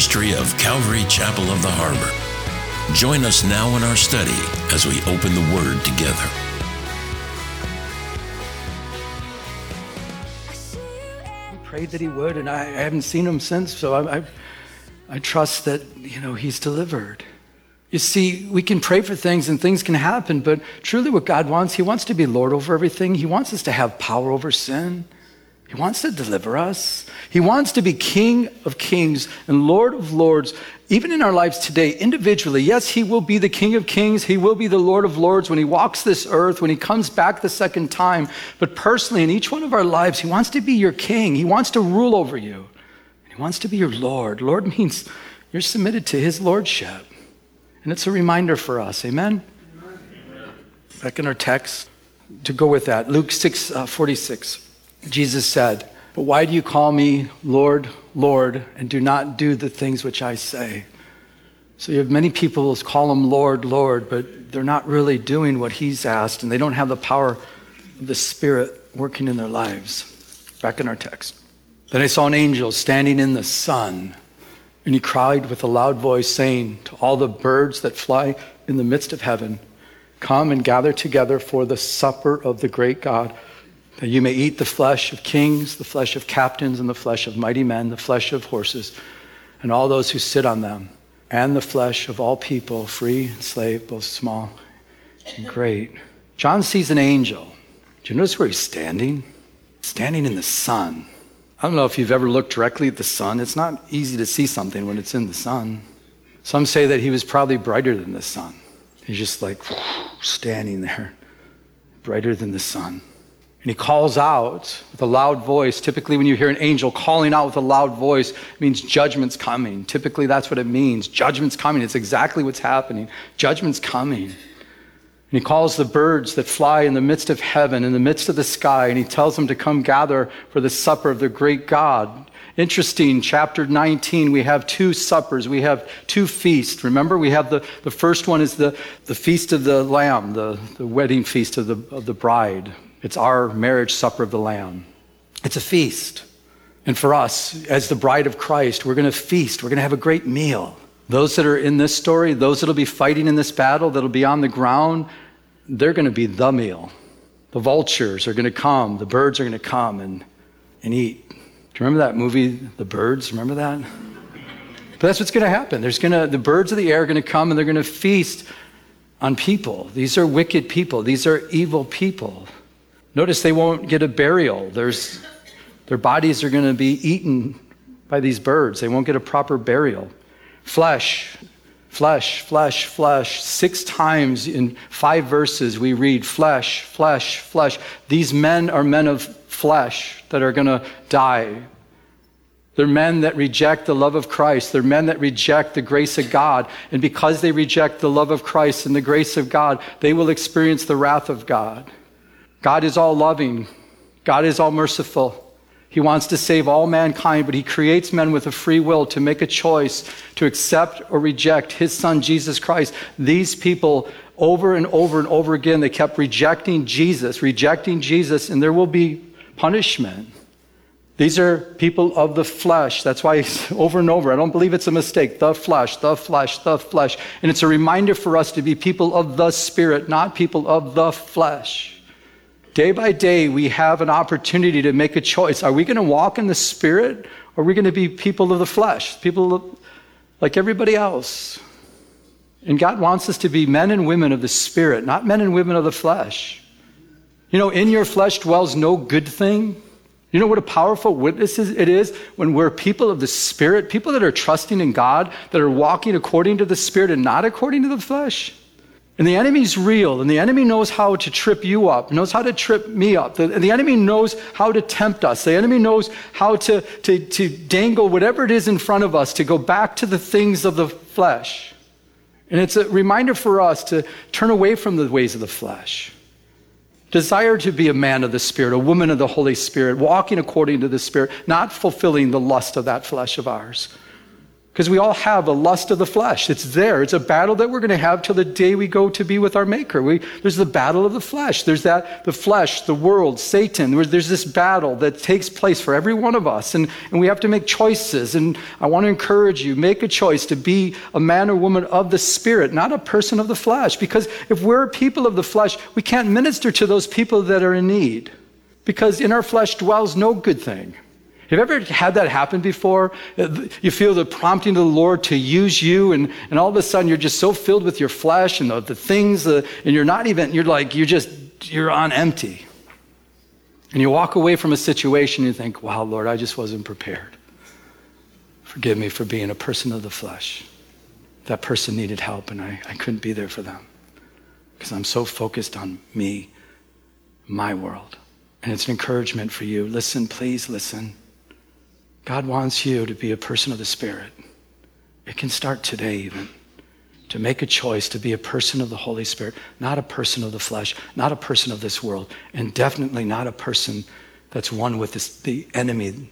ministry of Calvary Chapel of the Harbor. Join us now in our study as we open the Word together. He prayed that he would, and I, I haven't seen him since, so I, I, I trust that, you know, he's delivered. You see, we can pray for things and things can happen, but truly what God wants, He wants to be Lord over everything. He wants us to have power over sin. He wants to deliver us. He wants to be King of kings and Lord of lords, even in our lives today, individually. Yes, He will be the King of kings. He will be the Lord of lords when He walks this earth, when He comes back the second time. But personally, in each one of our lives, He wants to be your King. He wants to rule over you. He wants to be your Lord. Lord means you're submitted to His Lordship. And it's a reminder for us. Amen? Amen. Back in our text, to go with that, Luke 6 uh, 46, Jesus said, But why do you call me Lord, Lord, and do not do the things which I say? So you have many people who call him Lord, Lord, but they're not really doing what he's asked, and they don't have the power of the Spirit working in their lives. Back in our text. Then I saw an angel standing in the sun and he cried with a loud voice, saying to all the birds that fly in the midst of heaven, Come and gather together for the supper of the great God, that you may eat the flesh of kings, the flesh of captains, and the flesh of mighty men, the flesh of horses, and all those who sit on them, and the flesh of all people, free and slave, both small and great. John sees an angel. Do you notice where he's standing? Standing in the sun. I don't know if you've ever looked directly at the sun. It's not easy to see something when it's in the sun. Some say that he was probably brighter than the sun. He's just like standing there, brighter than the sun. And he calls out with a loud voice. Typically, when you hear an angel calling out with a loud voice, means judgment's coming. Typically, that's what it means. Judgment's coming. It's exactly what's happening. Judgment's coming. And he calls the birds that fly in the midst of heaven, in the midst of the sky, and he tells them to come gather for the supper of the great God. Interesting, chapter 19, we have two suppers. We have two feasts. Remember, we have the, the first one is the, the feast of the Lamb, the, the wedding feast of the, of the bride. It's our marriage supper of the Lamb. It's a feast. And for us, as the bride of Christ, we're going to feast. We're going to have a great meal. Those that are in this story, those that'll be fighting in this battle, that'll be on the ground, they're going to be the meal. The vultures are going to come, the birds are going to come and, and eat. Do you remember that movie, The Birds? Remember that? But that's what's going to happen. There's going to, the birds of the air are going to come and they're going to feast on people. These are wicked people, these are evil people. Notice they won't get a burial. There's, their bodies are going to be eaten by these birds, they won't get a proper burial. Flesh, flesh, flesh, flesh. Six times in five verses we read flesh, flesh, flesh. These men are men of flesh that are going to die. They're men that reject the love of Christ. They're men that reject the grace of God. And because they reject the love of Christ and the grace of God, they will experience the wrath of God. God is all loving. God is all merciful. He wants to save all mankind, but he creates men with a free will to make a choice to accept or reject his son, Jesus Christ. These people, over and over and over again, they kept rejecting Jesus, rejecting Jesus, and there will be punishment. These are people of the flesh. That's why over and over, I don't believe it's a mistake. The flesh, the flesh, the flesh. And it's a reminder for us to be people of the spirit, not people of the flesh. Day by day, we have an opportunity to make a choice. Are we going to walk in the Spirit or are we going to be people of the flesh, people like everybody else? And God wants us to be men and women of the Spirit, not men and women of the flesh. You know, in your flesh dwells no good thing. You know what a powerful witness it is when we're people of the Spirit, people that are trusting in God, that are walking according to the Spirit and not according to the flesh? And the enemy's real, and the enemy knows how to trip you up, knows how to trip me up. The, the enemy knows how to tempt us. The enemy knows how to, to, to dangle whatever it is in front of us to go back to the things of the flesh. And it's a reminder for us to turn away from the ways of the flesh. Desire to be a man of the Spirit, a woman of the Holy Spirit, walking according to the Spirit, not fulfilling the lust of that flesh of ours. Because we all have a lust of the flesh. It's there. It's a battle that we're going to have till the day we go to be with our Maker. We, there's the battle of the flesh. There's that, the flesh, the world, Satan. There's, this battle that takes place for every one of us. And, and we have to make choices. And I want to encourage you make a choice to be a man or woman of the Spirit, not a person of the flesh. Because if we're people of the flesh, we can't minister to those people that are in need. Because in our flesh dwells no good thing. Have you ever had that happen before? Uh, you feel the prompting of the Lord to use you, and, and all of a sudden you're just so filled with your flesh and the, the things, uh, and you're not even, you're like, you're just, you're on empty. And you walk away from a situation and you think, wow, Lord, I just wasn't prepared. Forgive me for being a person of the flesh. That person needed help, and I, I couldn't be there for them because I'm so focused on me, my world. And it's an encouragement for you. Listen, please listen. God wants you to be a person of the Spirit. It can start today, even. To make a choice to be a person of the Holy Spirit, not a person of the flesh, not a person of this world, and definitely not a person that's one with this, the enemy,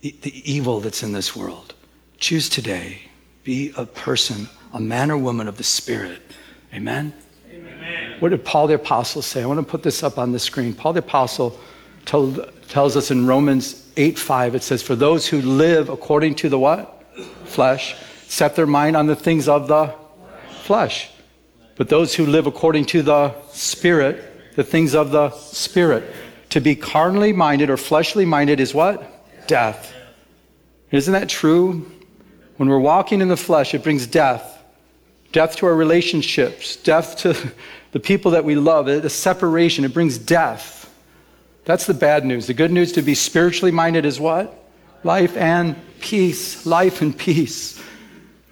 the, the evil that's in this world. Choose today. Be a person, a man or woman of the Spirit. Amen? Amen. What did Paul the Apostle say? I want to put this up on the screen. Paul the Apostle told, tells us in Romans 8 5, it says, For those who live according to the what? Flesh, set their mind on the things of the flesh. But those who live according to the Spirit, the things of the Spirit. To be carnally minded or fleshly minded is what? Death. Isn't that true? When we're walking in the flesh, it brings death. Death to our relationships, death to the people that we love, a separation. It brings death. That's the bad news. The good news to be spiritually minded is what? Life and peace. Life and peace.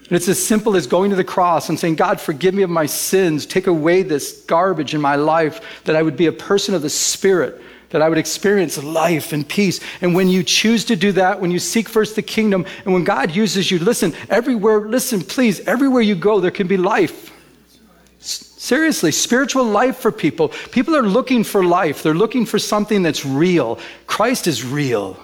And it's as simple as going to the cross and saying, God, forgive me of my sins. Take away this garbage in my life, that I would be a person of the Spirit, that I would experience life and peace. And when you choose to do that, when you seek first the kingdom, and when God uses you, listen, everywhere, listen, please, everywhere you go, there can be life. Seriously, spiritual life for people. People are looking for life. They're looking for something that's real. Christ is real.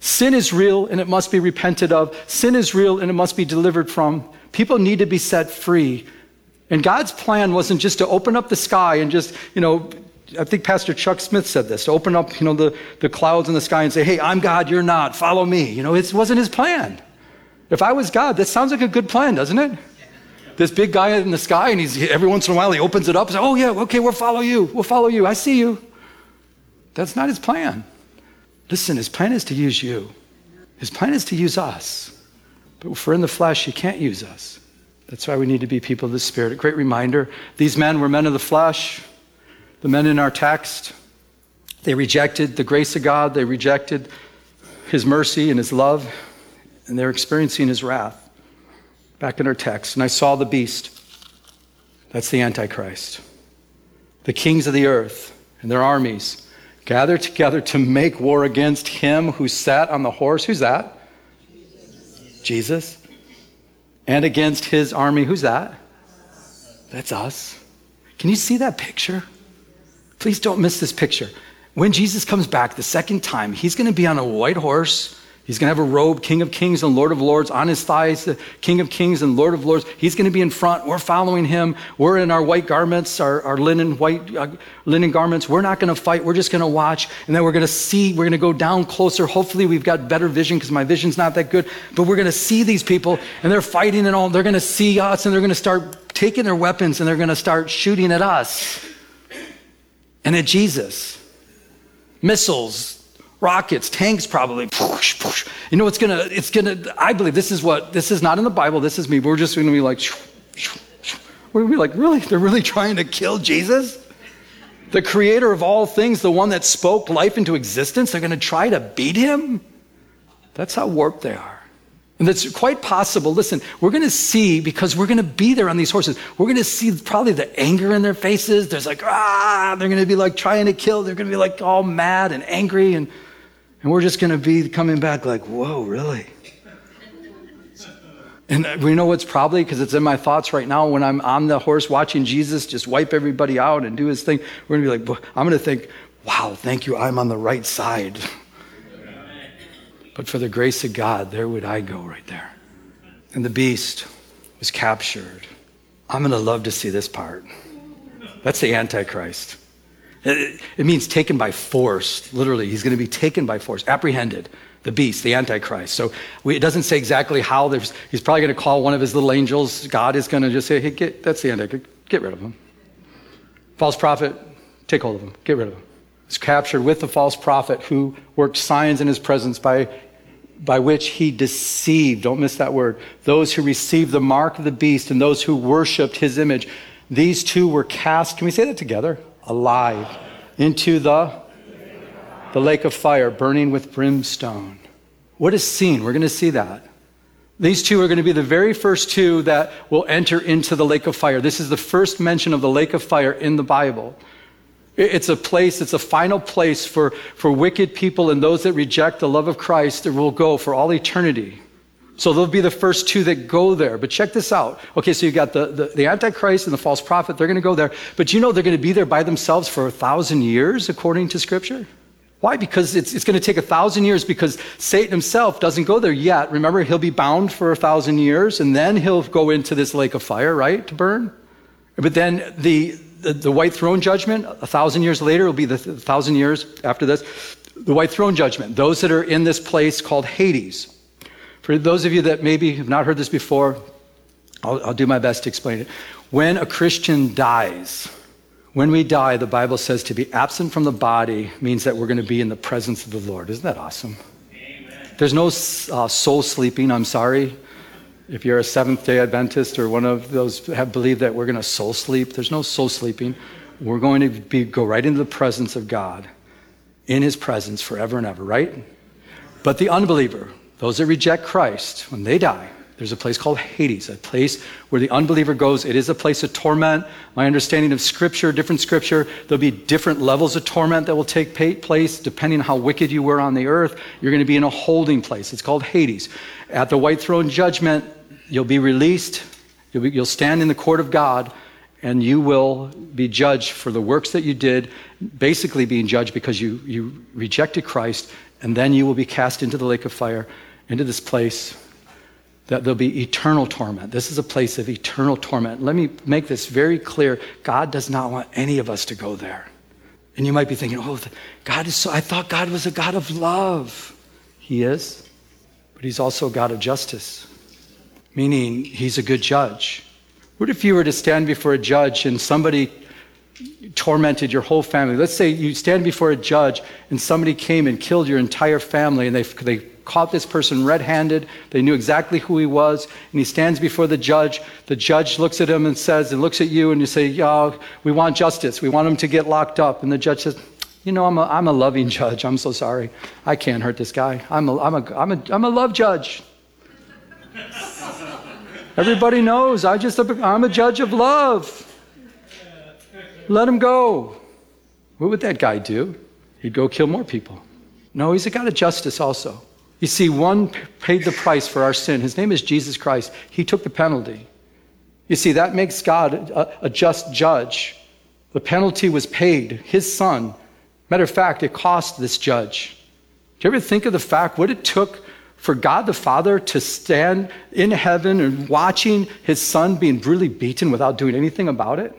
Sin is real and it must be repented of. Sin is real and it must be delivered from. People need to be set free. And God's plan wasn't just to open up the sky and just, you know, I think Pastor Chuck Smith said this to open up, you know, the, the clouds in the sky and say, hey, I'm God, you're not, follow me. You know, it wasn't his plan. If I was God, that sounds like a good plan, doesn't it? This big guy in the sky, and he's every once in a while he opens it up and says, Oh, yeah, okay, we'll follow you. We'll follow you. I see you. That's not his plan. Listen, his plan is to use you, his plan is to use us. But if we're in the flesh, he can't use us. That's why we need to be people of the Spirit. A great reminder these men were men of the flesh, the men in our text. They rejected the grace of God, they rejected his mercy and his love, and they're experiencing his wrath back in our text, and I saw the beast. That's the Antichrist. The kings of the earth and their armies gathered together to make war against him who sat on the horse. Who's that? Jesus. Jesus. And against his army. Who's that? That's us. Can you see that picture? Please don't miss this picture. When Jesus comes back the second time, he's going to be on a white horse He's going to have a robe, King of Kings and Lord of Lords, on his thighs, King of Kings and Lord of Lords. He's going to be in front. We're following him. We're in our white garments, our, our linen white uh, linen garments. We're not going to fight. We're just going to watch, and then we're going to see. We're going to go down closer. Hopefully, we've got better vision because my vision's not that good. But we're going to see these people, and they're fighting and all. They're going to see us, and they're going to start taking their weapons, and they're going to start shooting at us and at Jesus. Missiles, rockets, tanks probably. You know, it's gonna, it's gonna, I believe this is what, this is not in the Bible, this is me. We're just gonna be like, we're gonna be like, really? They're really trying to kill Jesus? The creator of all things, the one that spoke life into existence, they're gonna try to beat him? That's how warped they are. And that's quite possible. Listen, we're going to see, because we're going to be there on these horses, we're going to see probably the anger in their faces. There's like, ah, they're going to be like trying to kill. They're going to be like all mad and angry. And and we're just going to be coming back like, whoa, really? And uh, we know what's probably because it's in my thoughts right now when I'm on the horse watching Jesus just wipe everybody out and do his thing. We're going to be like, I'm going to think, wow, thank you, I'm on the right side. But for the grace of God, there would I go right there. and the beast was captured. I'm going to love to see this part. That's the Antichrist. It, means taken by force, literally. He's going to be taken by force, apprehended, the beast, the Antichrist. So we, it doesn't say exactly how. There's, he's probably going to call one of his little angels. God is going to just say, hey, get, that's the Antichrist. Get rid of him. False prophet, take hold of him. Get rid of him. He's captured with the false prophet who worked signs in his presence by by which he deceived, don't miss that word, those who received the mark of the beast and those who worshiped his image. These two were cast, can we say that together? Alive into the, the lake of fire, burning with brimstone. What is seen? We're going to see that. These two are going to be the very first two that will enter into the lake of fire. This is the first mention of the lake of fire in the Bible. It's a place, it's a final place for, for wicked people and those that reject the love of Christ that will go for all eternity. So they'll be the first two that go there. But check this out. Okay, so you got the, the, the, Antichrist and the false prophet, they're going to go there. But you know they're going to be there by themselves for a thousand years, according to Scripture? Why? Because it's, it's going to take a thousand years because Satan himself doesn't go there yet. Remember, he'll be bound for a thousand years and then he'll go into this lake of fire, right, to burn? But then the, the, the, white throne judgment, a thousand years later, will be the th- thousand years after this. The white throne judgment, those that are in this place called Hades. For those of you that maybe have not heard this before, I'll, I'll do my best to explain it. When a Christian dies, when we die, the Bible says to be absent from the body means that we're going to be in the presence of the Lord. Isn't that awesome? Amen. There's no uh, soul sleeping, I'm sorry. If you're a Seventh day Adventist or one of those have believed that we're going to soul sleep, there's no soul sleeping. We're going to be, go right into the presence of God, in his presence forever and ever, right? But the unbeliever, those that reject Christ, when they die, there's a place called Hades, a place where the unbeliever goes. It is a place of torment. My understanding of Scripture, different Scripture, there'll be different levels of torment that will take place depending on how wicked you were on the earth. You're going to be in a holding place. It's called Hades. At the white throne judgment, You'll be released. You'll, be, you'll stand in the court of God, and you will be judged for the works that you did, basically being judged because you, you rejected Christ, and then you will be cast into the lake of fire, into this place that there'll be eternal torment. This is a place of eternal torment. Let me make this very clear. God does not want any of us to go there. And you might be thinking, oh, God is so, I thought God was a God of love. He is, but He's also a God of justice meaning he's a good judge. What if you were to stand before a judge and somebody tormented your whole family? Let's say you stand before a judge and somebody came and killed your entire family and they, they caught this person red handed. They knew exactly who he was. And he stands before the judge. The judge looks at him and says, and looks at you and you say, Yeah, we want justice. We want him to get locked up. And the judge says, You know, I'm a, I'm a loving judge. I'm so sorry. I can't hurt this guy. I'm a, I'm a, I'm a, I'm a love judge. Everybody knows I just I'm a judge of love. Let him go. What would that guy do? He'd go kill more people. No, he's a God of justice also. You see, one paid the price for our sin. His name is Jesus Christ. He took the penalty. You see, that makes God a, a just judge. The penalty was paid. His son. Matter of fact, it cost this judge. Do you ever think of the fact what it took for God the Father to stand in heaven and watching his son being brutally beaten without doing anything about it?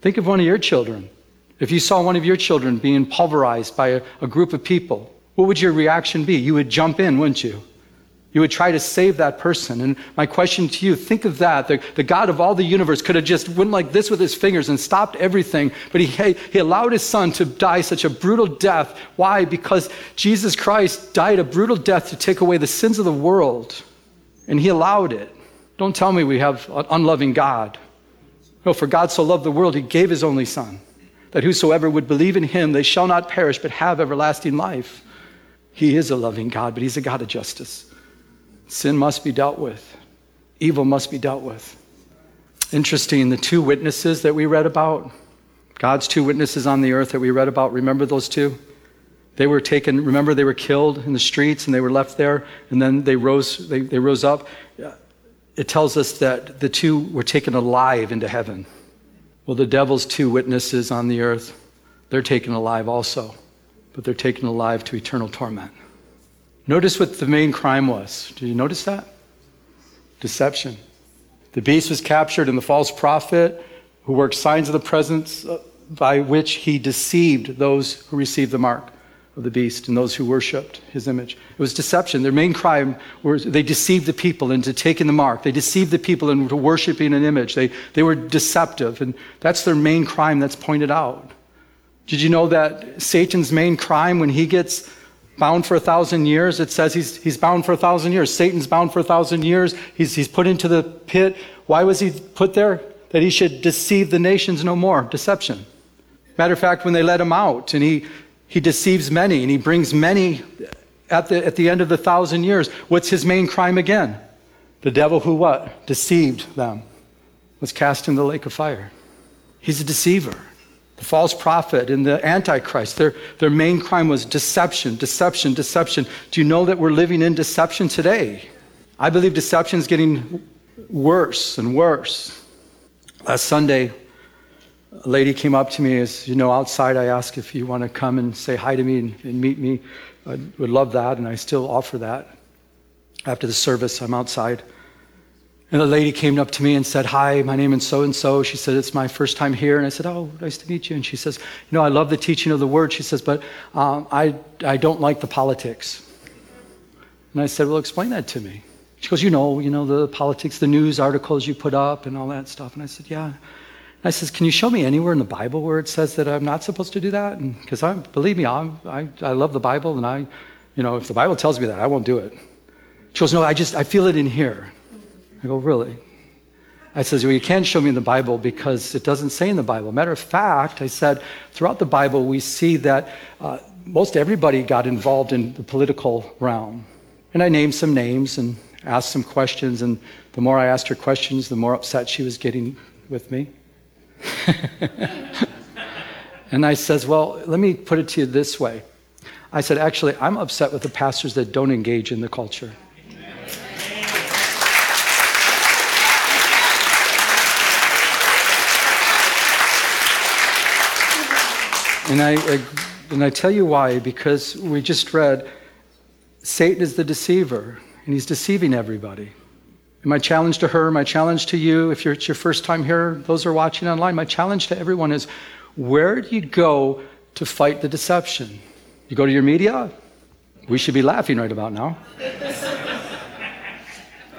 Think of one of your children. If you saw one of your children being pulverized by a, a group of people, what would your reaction be? You would jump in, wouldn't you? You would try to save that person. And my question to you think of that. The, the, God of all the universe could have just went like this with his fingers and stopped everything, but he, he allowed his son to die such a brutal death. Why? Because Jesus Christ died a brutal death to take away the sins of the world, and he allowed it. Don't tell me we have an unloving God. No, for God so loved the world, he gave his only son, that whosoever would believe in him, they shall not perish, but have everlasting life. He is a loving God, but he's a God of justice. Sin must be dealt with, evil must be dealt with. Interesting, the two witnesses that we read about, God's two witnesses on the earth that we read about, remember those two? They were taken, remember, they were killed in the streets and they were left there, and then they rose, they, they rose up. Uh, it tells us that the two were taken alive into heaven. Well, the devil's two witnesses on the earth, they're taken alive also, but they're taken alive to eternal torment. Notice what the main crime was. Did you notice that? Deception. The beast was captured, and the false prophet who worked signs of the presence uh, by which he deceived those who received the mark of the beast and those who worshiped his image. It was deception. Their main crime was they deceived the people into taking the mark. They deceived the people into worshiping an image. They, they were deceptive, and that's their main crime that's pointed out. Did you know that Satan's main crime when he gets bound for a thousand years, it says he's, he's bound for a thousand years. Satan's bound for a thousand years. He's, he's put into the pit. Why was he put there? That he should deceive the nations no more. Deception. Matter of fact, when they let him out and he, he deceives many and he brings many at the, at the end of the thousand years, what's his main crime again? The devil who what? Deceived them, was cast in the lake of fire. He's a deceiver. The false prophet and the antichrist, their, their main crime was deception, deception, deception. Do you know that we're living in deception today? I believe deception is getting worse and worse. Last Sunday, a lady came up to me as you know outside i asked if you want to come and say hi to me and, and, meet me i would love that and i still offer that after the service i'm outside and the lady came up to me and said hi my name is so and so she said it's my first time here. And i said oh nice to meet you. And she says you know i love the teaching of the word. She says but um, I, I don't like the politics. And i said well explain that to me. She goes you know you know the politics the news articles you put up and all that stuff. And i said yeah. And I says, Can you show me anywhere in the Bible where it says that I'm not supposed to do that? Because I believe me, I'm, I, I love the Bible, and I, you know, if the Bible tells me that, I won't do it. She goes, No, I just, I feel it in here. I go, Really? I says, Well, you can't show me in the Bible because it doesn't say in the Bible. Matter of fact, I said, throughout the Bible, we see that uh, most everybody got involved in the political realm. And I named some names and asked some questions, and the more I asked her questions, the more upset she was getting with me. and I says, Well, let me put it to you this way. I said, Actually, I'm upset with the pastors that don't engage in the culture. And I, and I tell you why, because we just read Satan is the deceiver, and he's deceiving everybody. And my challenge to her, my challenge to you, if it's your first time here, those are watching online, my challenge to everyone is where do you go to fight the deception? You go to your media? We should be laughing right about now.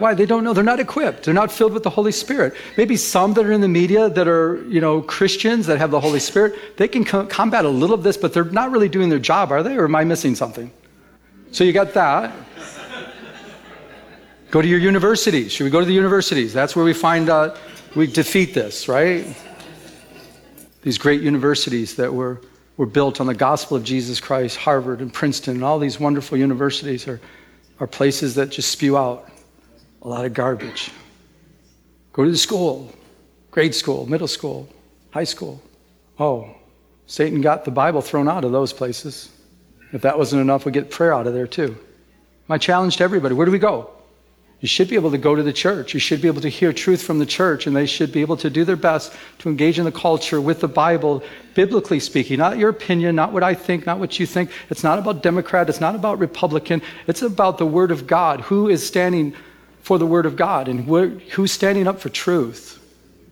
Why? They don't know. They're not equipped. They're not filled with the Holy Spirit. Maybe some that are in the media that are, you know, Christians that have the Holy Spirit, they can co- combat a little of this, but they're not really doing their job, are they? Or am I missing something? So you got that. Go to your universities. Should we go to the universities? That's where we find out we defeat this, right? These great universities that were, were built on the gospel of Jesus Christ, Harvard and Princeton, and all these wonderful universities are, are places that just spew out a lot of garbage. Go to the school, grade school, middle school, high school. Oh, Satan got the Bible thrown out of those places. If that wasn't enough, we get prayer out of there too. My challenge to everybody where do we go? You should be able to go to the church. You should be able to hear truth from the church, and they should be able to do their best to engage in the culture with the Bible, biblically speaking. Not your opinion, not what I think, not what you think. It's not about Democrat, it's not about Republican. It's about the Word of God. Who is standing for the Word of God, and who's standing up for truth?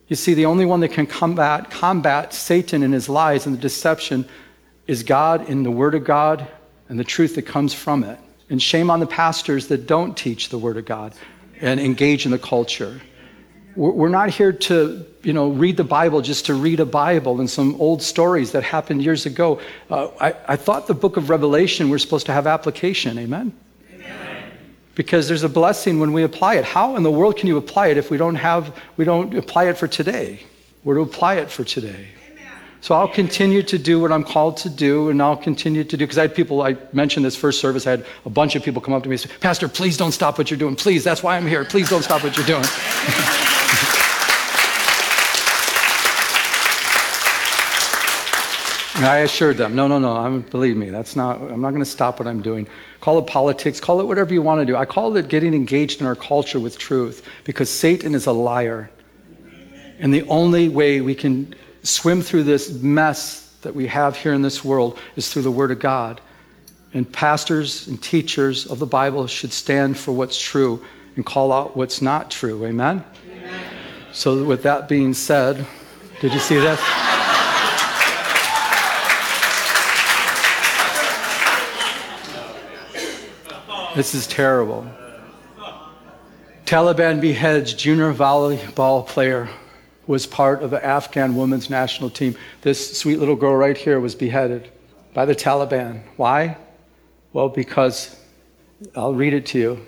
You see, the only one that can combat, combat Satan and his lies and the deception is God in the Word of God and the truth that comes from it. And shame on the pastors that don't teach the Word of God and engage in the culture. We're not here to, you know, read the Bible just to read a Bible and some old stories that happened years ago. Uh, I, I thought the book of Revelation we're supposed to have application. Amen? Amen? Because there's a blessing when we apply it. How in the world can you apply it if we don't have, we don't apply it for today? We're to apply it for today. So I'll continue to do what I'm called to do, and I'll continue to do, because I had people, I mentioned this first service, I had a bunch of people come up to me and say, Pastor, please don't stop what you're doing. Please, that's why I'm here. Please don't stop what you're doing. and I assured them, no, no, no, I'm, believe me, that's not, I'm not going to stop what I'm doing. Call it politics, call it whatever you want to do. I call it getting engaged in our culture with truth, because Satan is a liar. And the only way we can swim through this mess that we have here in this world is through the Word of God. And pastors and teachers of the Bible should stand for what's true and call out what's not true. Amen? Amen. So, with that being said, did you see that? This is terrible. Taliban beheads junior volleyball player was part of the Afghan women's national team. This sweet little girl right here was beheaded by the Taliban. Why? Well, because I'll read it to you.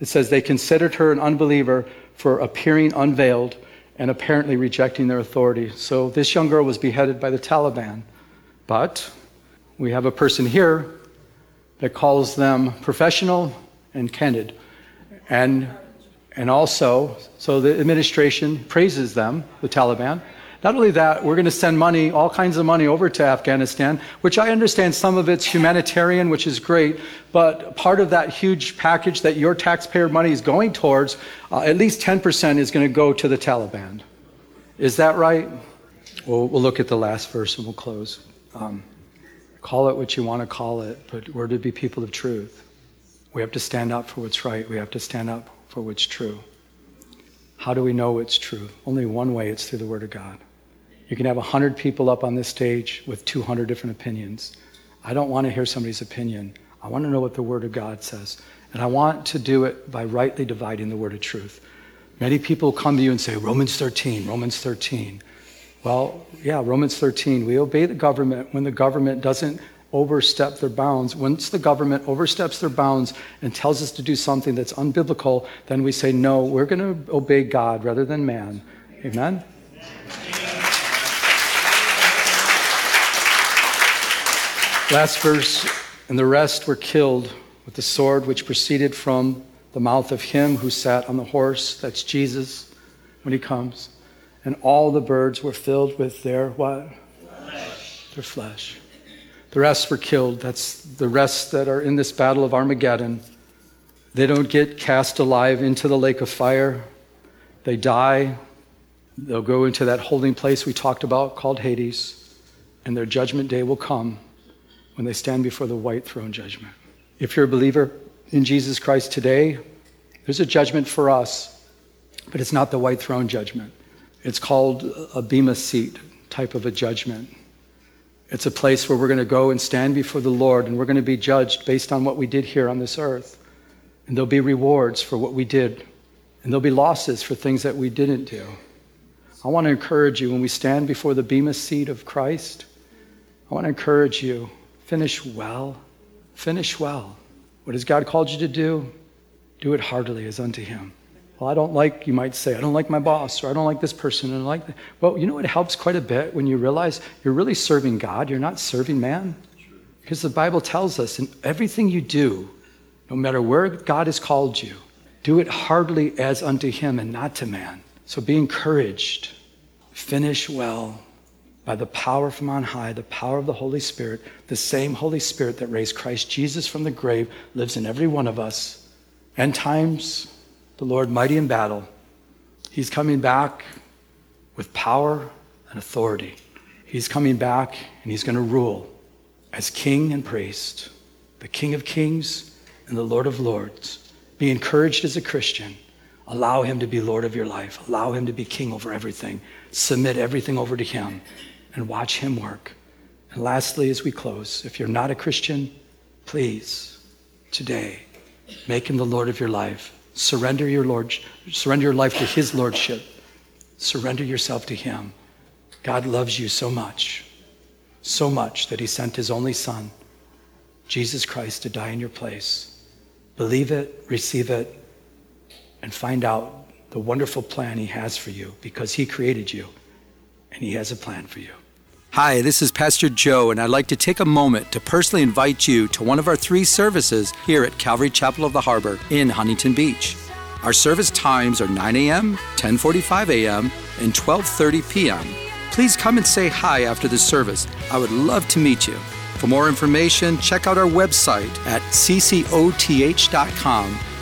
It says they considered her an unbeliever for appearing unveiled and apparently rejecting their authority. So this young girl was beheaded by the Taliban. But we have a person here that calls them professional and candid. And and also, so the administration praises them, the Taliban. Not only that, we're going to send money, all kinds of money over to Afghanistan, which I understand some of it's humanitarian, which is great, but part of that huge package that your taxpayer money is going towards, uh, at least 10% is going to go to the Taliban. Is that right? Well, we'll look at the last verse and we'll close. Um, call it what you want to call it, but we're to be people of truth. We have to stand up for what's right. We have to stand up for what's true. How do we know it's true? Only one way it's through the Word of God. You can have 100 people up on this stage with 200 different opinions. I don't want to hear somebody's opinion. I want to know what the Word of God says. And I want to do it by rightly dividing the Word of truth. Many people come to you and say, Romans 13, Romans 13. Well, yeah, Romans 13. We obey the government when the government doesn't overstep their bounds. Once the government oversteps their bounds and tells us to do something that's unbiblical, then we say, no, we're going to obey God rather than man. Amen? Last verse, and the rest were killed with the sword which proceeded from the mouth of him who sat on the horse. That's Jesus when he comes. And all the birds were filled with their what? Flesh. Their flesh. The rest were killed. That's the rest that are in this battle of Armageddon. They don't get cast alive into the lake of fire. They die. They'll go into that holding place we talked about called Hades, and their judgment day will come when they stand before the white throne judgment. If you're a believer in Jesus Christ today, there's a judgment for us, but it's not the white throne judgment. It's called a bema seat type of a judgment. It's a place where we're going to go and stand before the Lord and we're going to be judged based on what we did here on this earth. And there'll be rewards for what we did, and there'll be losses for things that we didn't do. I want to encourage you when we stand before the Bema seat of Christ, I want to encourage you finish well. Finish well. What has God called you to do? Do it heartily as unto Him. Well, I don't like, you might say, I don't like my boss, or I don't like this person, and I like that. Well, you know, it helps quite a bit when you realize you're really serving God, you're not serving man. Because the Bible tells us in everything you do, no matter where God has called you, do it heartily as unto Him and not to man. So be encouraged. Finish well by the power from on high, the power of the Holy Spirit. The same Holy Spirit that raised Christ Jesus from the grave lives in every one of us. End times the Lord mighty in battle. He's coming back with power and authority. He's coming back and he's going to rule as king and priest, the King of kings and the Lord of lords. Be encouraged as a Christian. Allow him to be Lord of your life. Allow him to be king over everything. Submit everything over to him and watch him work. And lastly, as we close, if you're not a Christian, please, today, make him the Lord of your life. Surrender your Lord, surrender your life to His Lordship. Surrender yourself to Him. God loves you so much, so much that He sent His only Son, Jesus Christ, to die in your place. Believe it, receive it, and find out the wonderful plan He has for you because He created you and He has a plan for you. Hi, this is Pastor Joe, and I'd like to take a moment to personally invite you to one of our three services here at Calvary Chapel of the Harbor in Huntington Beach. Our service times are 9 a.m., 10:45 a.m., and 12:30 p.m. Please come and say hi after the service. I would love to meet you. For more information, check out our website at ccoth.com.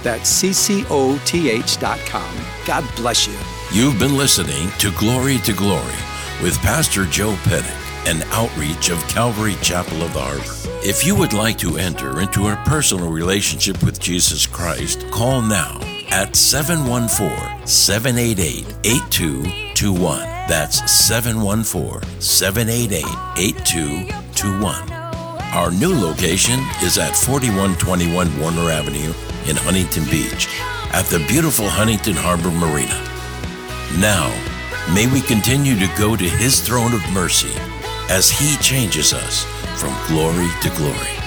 That's ccoth.com. God bless you. You've been listening to Glory to Glory with Pastor Joe Pettit an outreach of Calvary Chapel of the Harbor. If you would like to enter into a personal relationship with Jesus Christ, call now at 714 788 8221. That's 714 788 8221. Our new location is at 4121 Warner Avenue in Huntington Beach at the beautiful Huntington Harbor Marina. Now, may we continue to go to His throne of mercy as He changes us from glory to glory.